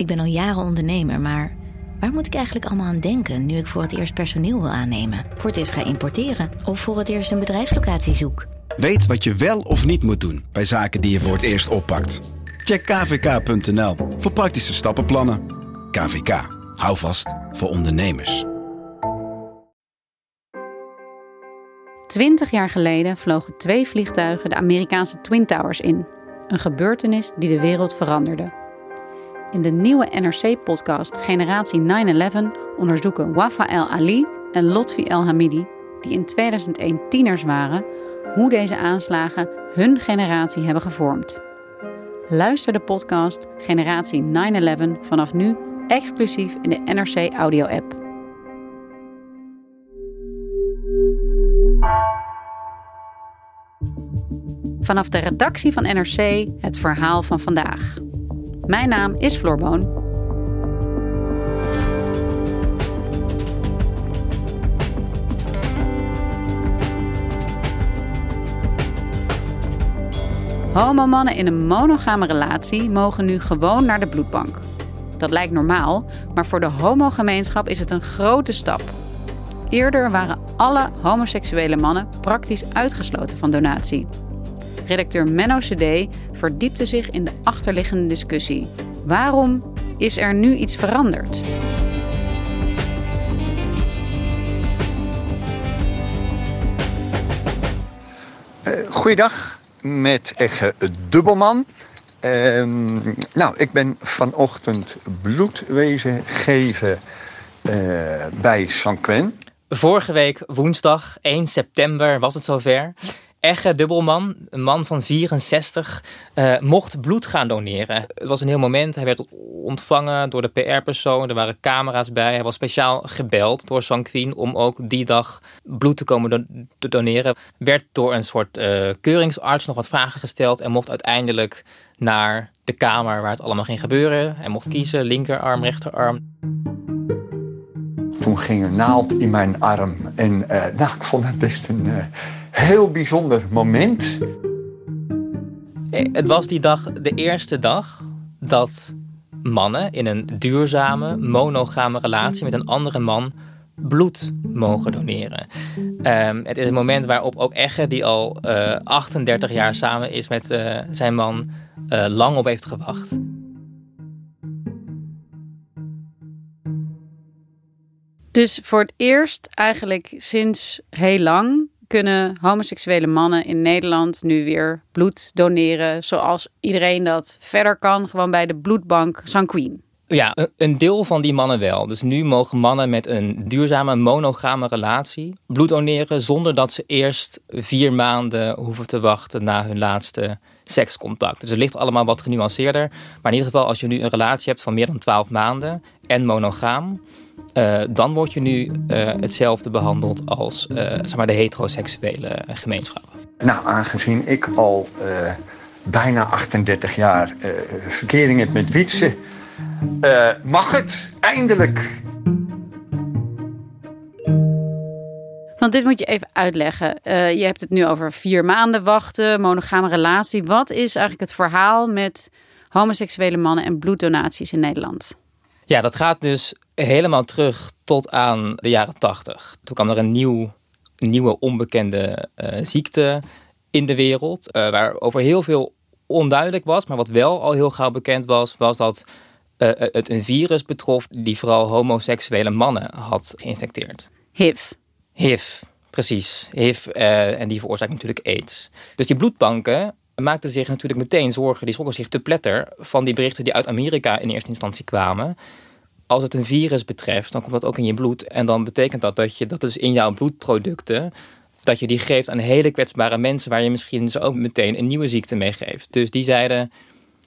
Ik ben al jaren ondernemer, maar waar moet ik eigenlijk allemaal aan denken nu ik voor het eerst personeel wil aannemen, voor het eerst ga importeren of voor het eerst een bedrijfslocatie zoek? Weet wat je wel of niet moet doen bij zaken die je voor het eerst oppakt. Check kvk.nl voor praktische stappenplannen. KVK, hou vast voor ondernemers. Twintig jaar geleden vlogen twee vliegtuigen de Amerikaanse Twin Towers in. Een gebeurtenis die de wereld veranderde. In de nieuwe NRC-podcast Generatie 9-11 onderzoeken Wafa El Ali en Lotfi El Hamidi, die in 2001 tieners waren, hoe deze aanslagen hun generatie hebben gevormd. Luister de podcast Generatie 9-11 vanaf nu exclusief in de NRC Audio-app. Vanaf de redactie van NRC het verhaal van vandaag. Mijn naam is Floor Boon. Homomannen in een monogame relatie mogen nu gewoon naar de bloedbank. Dat lijkt normaal, maar voor de homogemeenschap is het een grote stap. Eerder waren alle homoseksuele mannen praktisch uitgesloten van donatie. Redacteur Menno CD verdiepte zich in de achterliggende discussie. Waarom is er nu iets veranderd? Uh, goeiedag, met Egge Dubbelman. Ehm, nou, ik ben vanochtend bloedwezen geven uh, bij Sanquin. Vorige week woensdag 1 september was het zover. Egge Dubbelman, een man van 64, uh, mocht bloed gaan doneren. Het was een heel moment. Hij werd ontvangen door de PR-persoon. Er waren camera's bij. Hij was speciaal gebeld door Sanquin om ook die dag bloed te komen do te doneren. Werd door een soort uh, keuringsarts nog wat vragen gesteld en mocht uiteindelijk naar de kamer waar het allemaal ging gebeuren. Hij mocht kiezen, linkerarm, rechterarm. Toen ging een naald in mijn arm en uh, nou, ik vond het best een uh, heel bijzonder moment. Het was die dag de eerste dag dat mannen in een duurzame, monogame relatie met een andere man bloed mogen doneren. Um, het is een moment waarop ook Egge, die al uh, 38 jaar samen is met zijn man, lang op heeft gewacht. Dus voor het eerst, eigenlijk sinds heel lang, kunnen homoseksuele mannen in Nederland nu weer bloed doneren. Zoals iedereen dat verder kan, gewoon bij de bloedbank Sanquin. Ja, een deel van die mannen wel. Dus nu mogen mannen met een duurzame monogame relatie bloed doneren zonder dat ze eerst vier maanden hoeven te wachten na hun laatste sekscontact. Dus het ligt allemaal wat genuanceerder. Maar in ieder geval, als je nu een relatie hebt van meer dan 12 maanden en monogaam, uh, dan word je nu uh, hetzelfde behandeld als uh, zeg maar de heteroseksuele gemeenschap. Nou, aangezien ik al bijna 38 jaar verkering heb met fietsen, mag het eindelijk. Want dit moet je even uitleggen. je hebt het nu over vier maanden wachten, monogame relatie. Wat is eigenlijk het verhaal met homoseksuele mannen en bloeddonaties in Nederland? Ja, dat gaat dus helemaal terug tot aan de jaren tachtig. Toen kwam er een nieuw, nieuwe onbekende uh, ziekte in de wereld, uh, waarover heel veel onduidelijk was. Maar wat wel al heel gauw bekend was, was dat uh, het een virus betrof die vooral homoseksuele mannen had geïnfecteerd. HIV. HIV, precies. HIV en die veroorzaakt natuurlijk AIDS. Dus die bloedbanken maakten zich natuurlijk meteen zorgen. Die schrokken zich te pletter van die berichten die uit Amerika in eerste instantie kwamen. Als het een virus betreft, dan komt dat ook in je bloed. En dan betekent dat dat je dat dus in jouw bloedproducten dat je die geeft aan hele kwetsbare mensen waar je misschien ze ook meteen een nieuwe ziekte mee geeft. Dus die zeiden: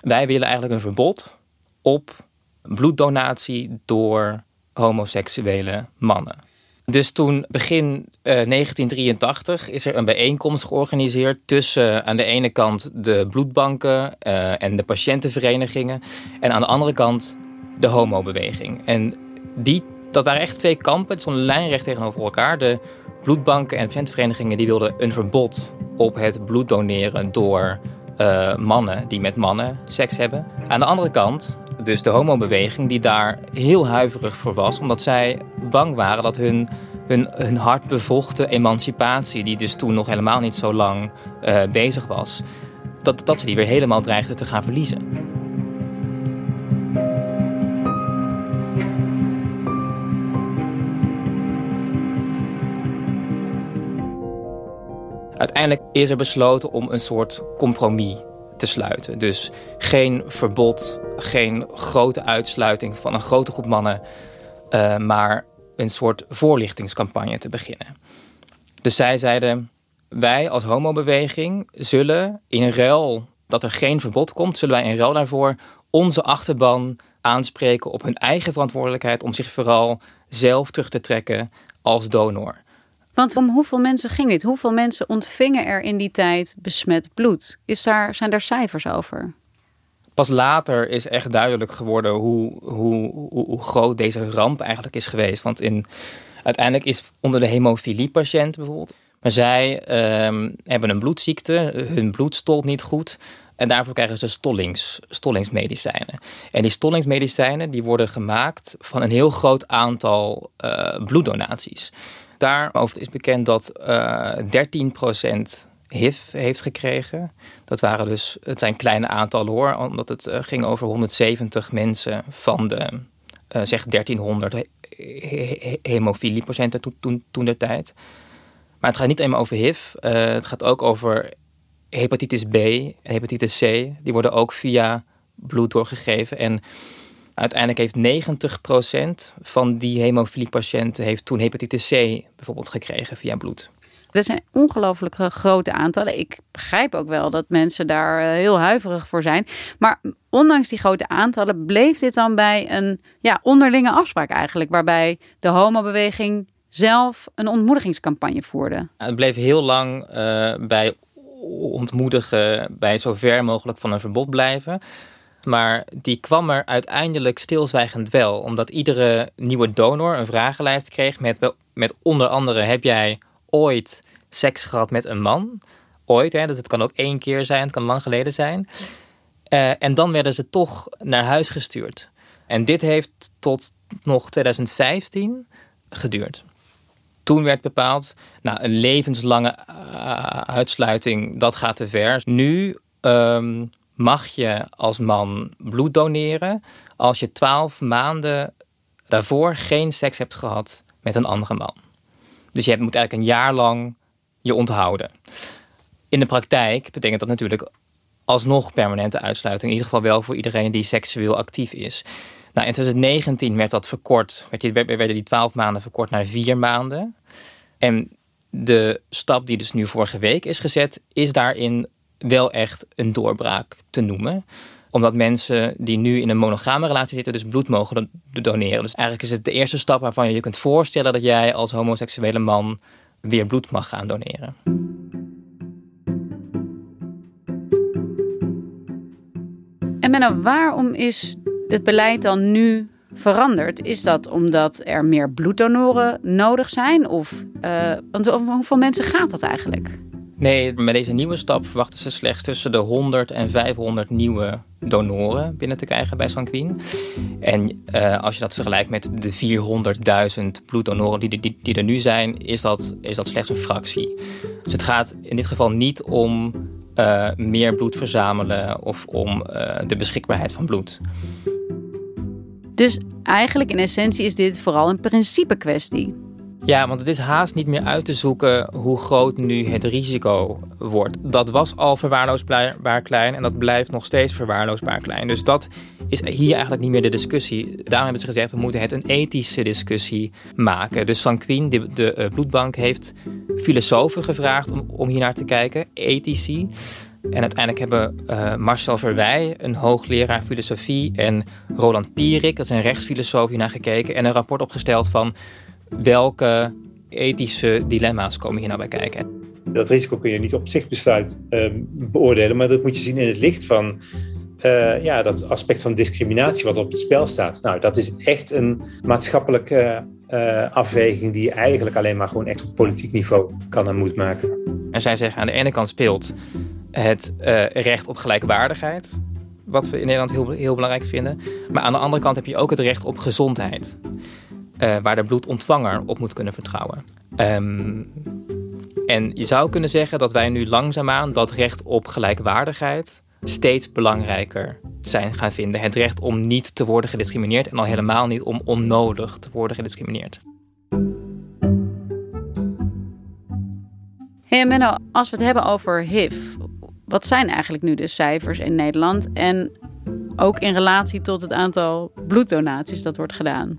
wij willen eigenlijk een verbod op bloeddonatie door homoseksuele mannen. Dus toen begin 1983 is er een bijeenkomst georganiseerd tussen aan de ene kant de bloedbanken en de patiëntenverenigingen en aan de andere kant de homobeweging. En die, dat waren echt twee kampen, het stond lijnrecht tegenover elkaar. De bloedbanken en patiëntenverenigingen die wilden een verbod op het bloed doneren door uh, mannen die met mannen seks hebben. Aan de andere kant, dus de homobeweging die daar heel huiverig voor was, omdat zij bang waren dat hun, hun, hun hard bevochten emancipatie, die dus toen nog helemaal niet zo lang uh, bezig was, dat, dat ze die weer helemaal dreigden te gaan verliezen. Uiteindelijk is er besloten om een soort compromis te sluiten. Dus geen verbod, geen grote uitsluiting van een grote groep mannen, uh, maar een soort voorlichtingscampagne te beginnen. Dus zij zeiden: wij als homobeweging zullen in ruil dat er geen verbod komt, zullen wij in ruil daarvoor onze achterban aanspreken op hun eigen verantwoordelijkheid om zich vooral zelf terug te trekken als donor. Want om hoeveel mensen ging dit? Hoeveel mensen ontvingen er in die tijd besmet bloed? Is daar, zijn daar cijfers over? Pas later is echt duidelijk geworden hoe, hoe, hoe, groot deze ramp eigenlijk is geweest. Want in, uiteindelijk is onder de hemofilie-patiënt bijvoorbeeld. Maar zij ehm, hebben een bloedziekte, hun bloed stolt niet goed. En daarvoor krijgen ze stollings, stollingsmedicijnen. En die stollingsmedicijnen die worden gemaakt van een heel groot aantal uh, bloeddonaties. Daarover is bekend dat uh, eh, 13% HIV heeft gekregen. Dat waren dus, het zijn kleine aantallen hoor, omdat het uh, ging over 170 mensen van de uh, zeg 1300 he hemofiliepatiënten toen, toen, toen de tijd. Maar het gaat niet alleen over HIV, het gaat ook over hepatitis B en hepatitis C. Die worden ook via bloed doorgegeven. En Uiteindelijk heeft 90% van die hemofiliepatiënten heeft toen hepatitis C bijvoorbeeld gekregen via bloed. Dat zijn ongelooflijk grote aantallen. Ik begrijp ook wel dat mensen daar eh, heel huiverig voor zijn. Maar ondanks die grote aantallen bleef dit dan bij een ja, onderlinge afspraak eigenlijk. Waarbij de homobeweging zelf een ontmoedigingscampagne voerde. Het bleef heel lang uh, bij ontmoedigen, bij zo ver mogelijk van een verbod blijven. Maar die kwam er uiteindelijk stilzwijgend wel. Omdat iedere nieuwe donor een vragenlijst kreeg met, met onder andere... heb jij ooit seks gehad met een man? Ooit, hè? dus het kan ook één keer zijn, het kan lang geleden zijn. Uh, en dan werden ze toch naar huis gestuurd. En dit heeft tot nog 2015 geduurd. Toen werd bepaald, nou, een levenslange uh, uitsluiting, dat gaat te ver. Nu um, mag je als man bloed doneren als je twaalf maanden daarvoor geen seks hebt gehad met een andere man. Dus je moet eigenlijk een jaar lang je onthouden. In de praktijk betekent dat natuurlijk alsnog permanente uitsluiting. In ieder geval wel voor iedereen die seksueel actief is. Nou, in 2019 werd dat verkort. Werden die twaalf maanden verkort naar vier maanden. En de stap die dus nu vorige week is gezet, is daarin wel echt een doorbraak te noemen omdat mensen die nu in een monogame relatie zitten, dus bloed mogen doneren. Dus eigenlijk is het de eerste stap waarvan je je kunt voorstellen dat jij als homoseksuele man weer bloed mag gaan doneren. En Menno, waarom is het beleid dan nu veranderd? Is dat omdat er meer bloeddonoren nodig zijn? Of uh, want hoeveel mensen gaat dat eigenlijk? Nee, met deze nieuwe stap verwachten ze slechts tussen de 100 en 500 nieuwe donoren binnen te krijgen bij Sanquin. En uh, als je dat vergelijkt met de 400.000 bloeddonoren die, die, er nu zijn, is dat, is dat slechts een fractie. Dus het gaat in dit geval niet om uh, meer bloed verzamelen of om uh, de beschikbaarheid van bloed. Dus eigenlijk in essentie is dit vooral een principe kwestie. Ja, want het is haast niet meer uit te zoeken hoe groot nu het risico wordt. Dat was al verwaarloosbaar klein en dat blijft nog steeds verwaarloosbaar klein. Dus dat is hier eigenlijk niet meer de discussie. Daarom hebben ze gezegd, we moeten het een ethische discussie maken. Dus Sanquin, de, de uh, bloedbank, heeft filosofen gevraagd om, hier naar te kijken, ethici. En uiteindelijk hebben uh, Marcel Verwij, een hoogleraar filosofie, en Roland Pierik, dat is een rechtsfilosoof, hier naar gekeken en een rapport opgesteld van welke ethische dilemma's komen hier nou bij kijken. Dat risico kun je niet op zich besluit uh, beoordelen, maar dat moet je zien in het licht van uh, ja, dat aspect van discriminatie wat op het spel staat. Nou, dat is echt een maatschappelijke uh, afweging die je eigenlijk alleen maar gewoon echt op politiek niveau kan en moet maken. En zij zeggen aan de ene kant speelt het uh, recht op gelijkwaardigheid, wat we in Nederland heel, heel belangrijk vinden. Maar aan de andere kant heb je ook het recht op gezondheid, waar de bloedontvanger op moet kunnen vertrouwen. Um, en je zou kunnen zeggen dat wij nu langzaamaan dat recht op gelijkwaardigheid steeds belangrijker zijn gaan vinden. Het recht om niet te worden gediscrimineerd en al helemaal niet om onnodig te worden gediscrimineerd. Hey Menno, als we het hebben over HIV, wat zijn eigenlijk nu de cijfers in Nederland en ook in relatie tot het aantal bloeddonaties dat wordt gedaan?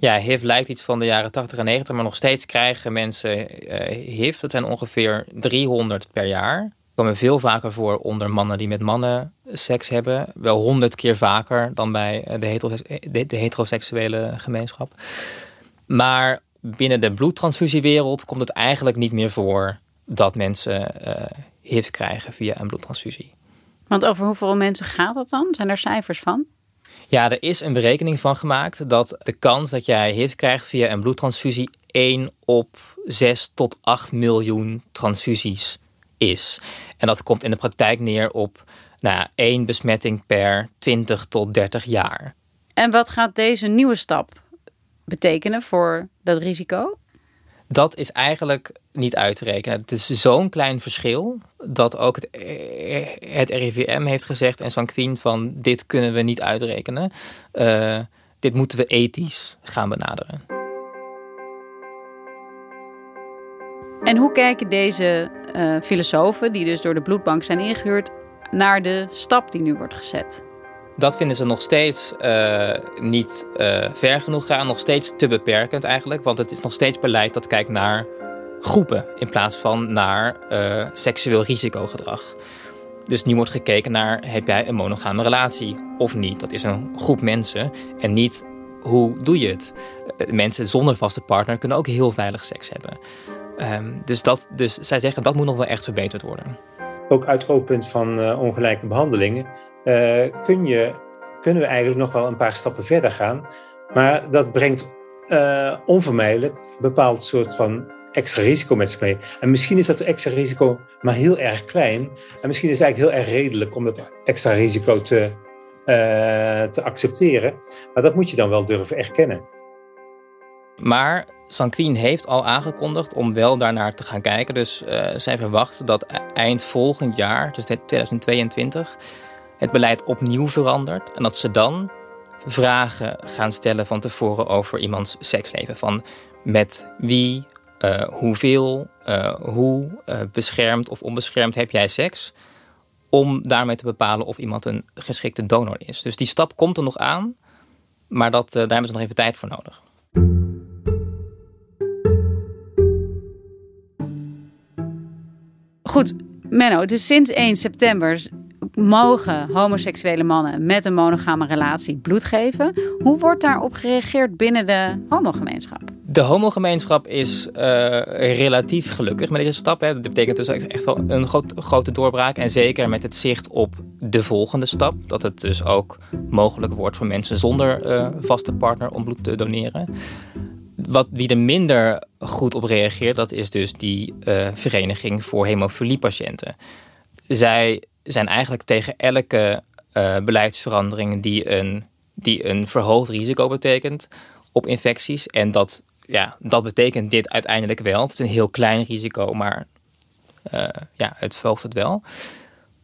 Ja, HIV lijkt iets van de jaren 80 en 90, maar nog steeds krijgen mensen uh, HIV. Dat zijn ongeveer 300 per jaar komen veel vaker voor onder mannen die met mannen seks hebben. Wel honderd keer vaker dan bij eh, de, de, heteroseksuele gemeenschap. Maar binnen de bloedtransfusiewereld komt het eigenlijk niet meer voor dat mensen uh, HIV krijgen via een bloedtransfusie. Want over hoeveel mensen gaat dat dan? Zijn er cijfers van? Ja, er is een berekening van gemaakt dat de kans dat jij HIV krijgt via een bloedtransfusie 1 op 6 tot 8 miljoen transfusies is. En dat komt in de praktijk neer op nou, één besmetting per 20 tot 30 jaar. En wat gaat deze nieuwe stap betekenen voor dat risico? Dat is eigenlijk niet uit te rekenen. Het is zo'n klein verschil dat ook het, het RIVM heeft gezegd en Sanquin van dit kunnen we niet uitrekenen. Uh, dit moeten we ethisch gaan benaderen. En hoe kijken deze uh, filosofen, die dus door de bloedbank zijn ingehuurd, naar de stap die nu wordt gezet? Dat vinden ze nog steeds uh, niet uh, ver genoeg gaan, nog steeds te beperkend eigenlijk. Want het is nog steeds beleid dat kijkt naar groepen in plaats van naar seksueel risicogedrag. Dus nu wordt gekeken naar heb jij een monogame relatie of niet. Dat is een groep mensen en niet hoe doe je het. Mensen zonder vaste partner kunnen ook heel veilig seks hebben. Um, dus, dat, dus zij zeggen dat moet nog wel echt verbeterd worden. Ook uit het oogpunt van ongelijke behandelingen uh, kun je, kunnen we eigenlijk nog wel een paar stappen verder gaan. Maar dat brengt uh, onvermijdelijk een bepaald soort van extra risico met zich mee. En misschien is dat extra risico maar heel erg klein. En misschien is het eigenlijk heel erg redelijk om dat extra risico te, te accepteren. Maar dat moet je dan wel durven erkennen. Maar Sanquin heeft al aangekondigd om wel daarnaar te gaan kijken. Dus zij verwachten dat eind volgend jaar, dus 2022, het beleid opnieuw verandert. En dat ze dan vragen gaan stellen van tevoren over iemands seksleven. Van met wie, uh, hoeveel, uh, hoe beschermd of onbeschermd heb jij seks? Om daarmee te bepalen of iemand een geschikte donor is. Dus die stap komt er nog aan, maar dat, daar hebben ze nog even tijd voor nodig. Goed, Menno, dus sinds 1 september mogen homoseksuele mannen met een monogame relatie bloed geven. Hoe wordt daarop gereageerd binnen de homogemeenschap? De homogemeenschap is uh, relatief gelukkig met deze stap. Hè. Dat betekent dus echt wel een groot, grote doorbraak. En zeker met het zicht op de volgende stap. Dat het dus ook mogelijk wordt voor mensen zonder uh, vaste partner om bloed te doneren. Wat, wie er minder goed op reageert, dat is dus die uh, vereniging voor hemofiliepatiënten. Zij zijn eigenlijk tegen elke uh, beleidsverandering die een, die een verhoogd risico betekent op infecties. En dat, ja, dat betekent dit uiteindelijk wel. Het is een heel klein risico, maar uh, ja, het verhoogt het wel.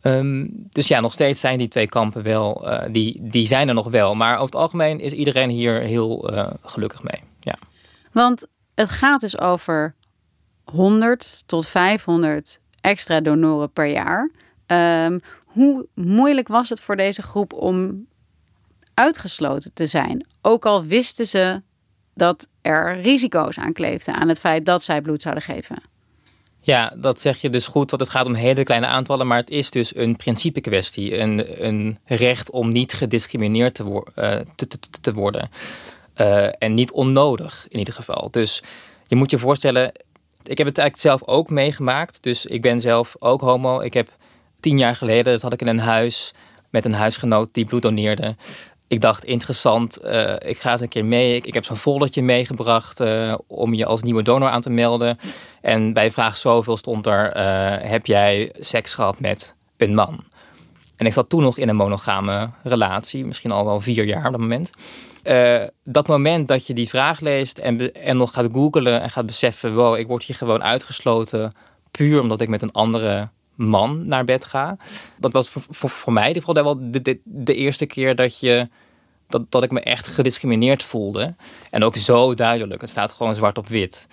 Um, dus ja, nog steeds zijn die twee kampen wel, die, die zijn er nog wel. Maar over het algemeen is iedereen hier heel gelukkig mee. Ja. Want het gaat dus over 100 tot 500 extra donoren per jaar. Um, hoe moeilijk was het voor deze groep om uitgesloten te zijn? Ook al wisten ze dat er risico's aan kleefden aan het feit dat zij bloed zouden geven. Ja, dat zeg je dus goed, want het gaat om hele kleine aantallen, maar het is dus een principe kwestie. Een, een recht om niet gediscrimineerd te, uh, te, te, te worden. Uh, en niet onnodig in ieder geval. Dus je moet je voorstellen, ik heb het eigenlijk zelf ook meegemaakt. Dus ik ben zelf ook homo. Ik heb tien jaar geleden, had ik in een huis met een huisgenoot die bloed doneerde. Ik dacht, interessant, uh, ik ga eens een keer mee. Ik, heb zo'n foldertje meegebracht uh, om je als nieuwe donor aan te melden. En bij vraag zoveel stond er, uh, heb jij seks gehad met een man? En ik zat toen nog in een monogame relatie, misschien al wel vier jaar op dat moment. Dat moment dat je die vraag leest en, en nog gaat googlen en gaat beseffen, wow, ik word hier gewoon uitgesloten puur omdat ik met een andere man naar bed ga. Dat was voor, voor, voor mij in ieder wel de, de, eerste keer dat, je, dat, dat ik me echt gediscrimineerd voelde. En ook zo duidelijk. Het staat gewoon zwart op wit.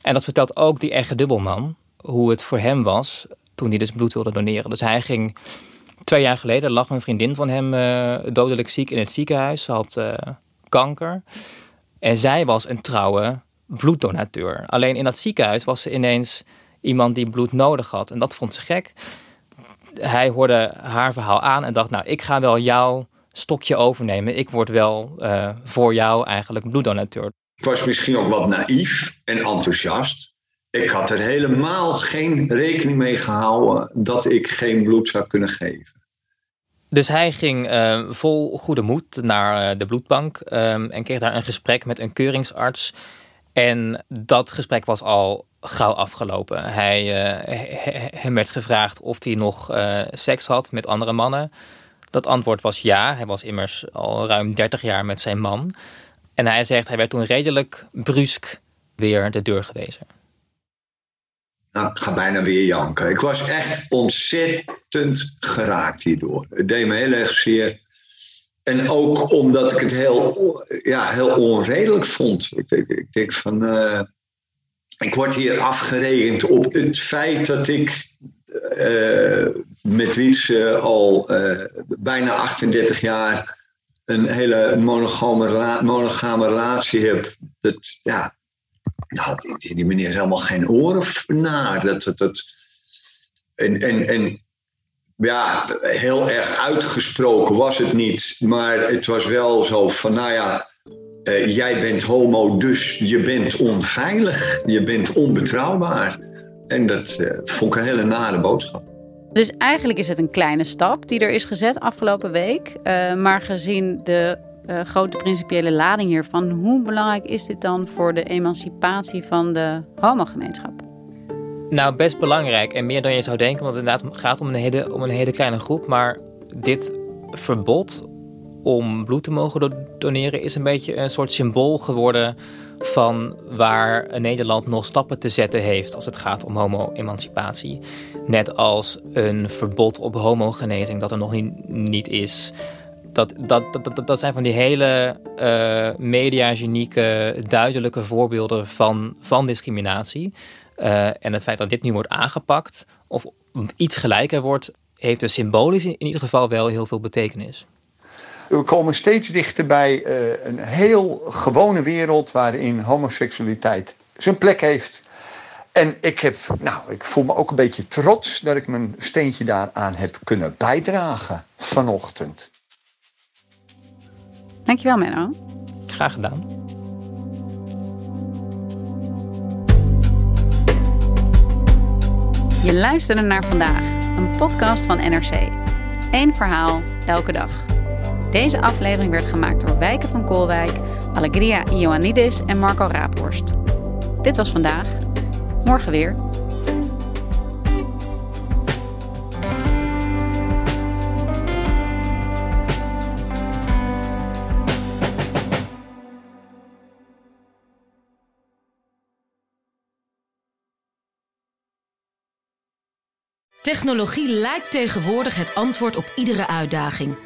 En dat vertelt ook die echte dubbelman, hoe het voor hem was toen hij dus bloed wilde doneren. Dus hij ging twee jaar geleden, lag een vriendin van hem uh, dodelijk ziek in het ziekenhuis. Ze had uh, kanker. En zij was een trouwe bloeddonateur. Alleen in dat ziekenhuis was ze ineens iemand die bloed nodig had. En dat vond ze gek. Hij hoorde haar verhaal aan en dacht, nou, ik ga wel jouw stokje overnemen. Ik word wel uh, voor jou eigenlijk bloeddonateur. Ik was misschien ook wat naïef en enthousiast. Ik had er helemaal geen rekening mee gehouden dat ik geen bloed zou kunnen geven. Dus hij ging uh, vol goede moed naar uh, de bloedbank um, en kreeg daar een gesprek met een keuringsarts. En dat gesprek was al gauw afgelopen. Hij, uh, hem werd gevraagd of hij nog seks had met andere mannen. Dat antwoord was ja. Hij was immers al ruim 30 jaar met zijn man. En hij zegt, hij werd toen redelijk brusk weer de deur gewezen. Nou, ik ga bijna weer janken. Ik was echt ontzettend geraakt hierdoor. Het deed me heel erg zeer. En ook omdat ik het heel, ja, heel onredelijk vond. Ik denk, ik denk van. Uh, ik word hier afgerekend op het feit dat ik uh, met Wietse al uh, bijna 38 jaar een hele monogame, monogame relatie heb. Dat, ja, nou, die, die meneer is helemaal geen oren naar. Dat, dat, dat, en, en, en ja, heel erg uitgesproken was het niet. Maar het was wel zo van, nou ja, uh, jij bent homo, dus je bent onveilig. Je bent onbetrouwbaar. En dat uh, vond ik een hele nare boodschap. Dus eigenlijk is het een kleine stap die er is gezet afgelopen week. Uh, maar gezien de uh, grote principiële lading hiervan. Hoe belangrijk is dit dan voor de emancipatie van de homogemeenschap? Nou, best belangrijk en meer dan je zou denken, want het inderdaad gaat om een hele, om een hele kleine groep. Maar dit verbod om bloed te mogen doneren is een beetje een soort symbool geworden van waar Nederland nog stappen te zetten heeft als het gaat om homo-emancipatie. Net als een verbod op homogenezing dat er nog niet, is dat, dat, dat, dat zijn van die hele uh, mediagenieke, duidelijke voorbeelden van, van discriminatie. Uh, en het feit dat dit nu wordt aangepakt of iets gelijker wordt, heeft dus symbolisch in, in ieder geval wel heel veel betekenis. We komen steeds dichter bij uh, een heel gewone wereld waarin homoseksualiteit zijn plek heeft. En ik, heb, nou, ik voel me ook een beetje trots dat ik mijn steentje daaraan heb kunnen bijdragen vanochtend. Dankjewel, Menno. Graag gedaan. Je luisterde naar vandaag, een podcast van NRC. Eén verhaal, elke dag. Deze aflevering werd gemaakt door Wijken van Koolwijk, Alegria Ioannidis en Marco Raaphorst. Dit was vandaag. Morgen weer. Technologie lijkt tegenwoordig het antwoord op iedere uitdaging.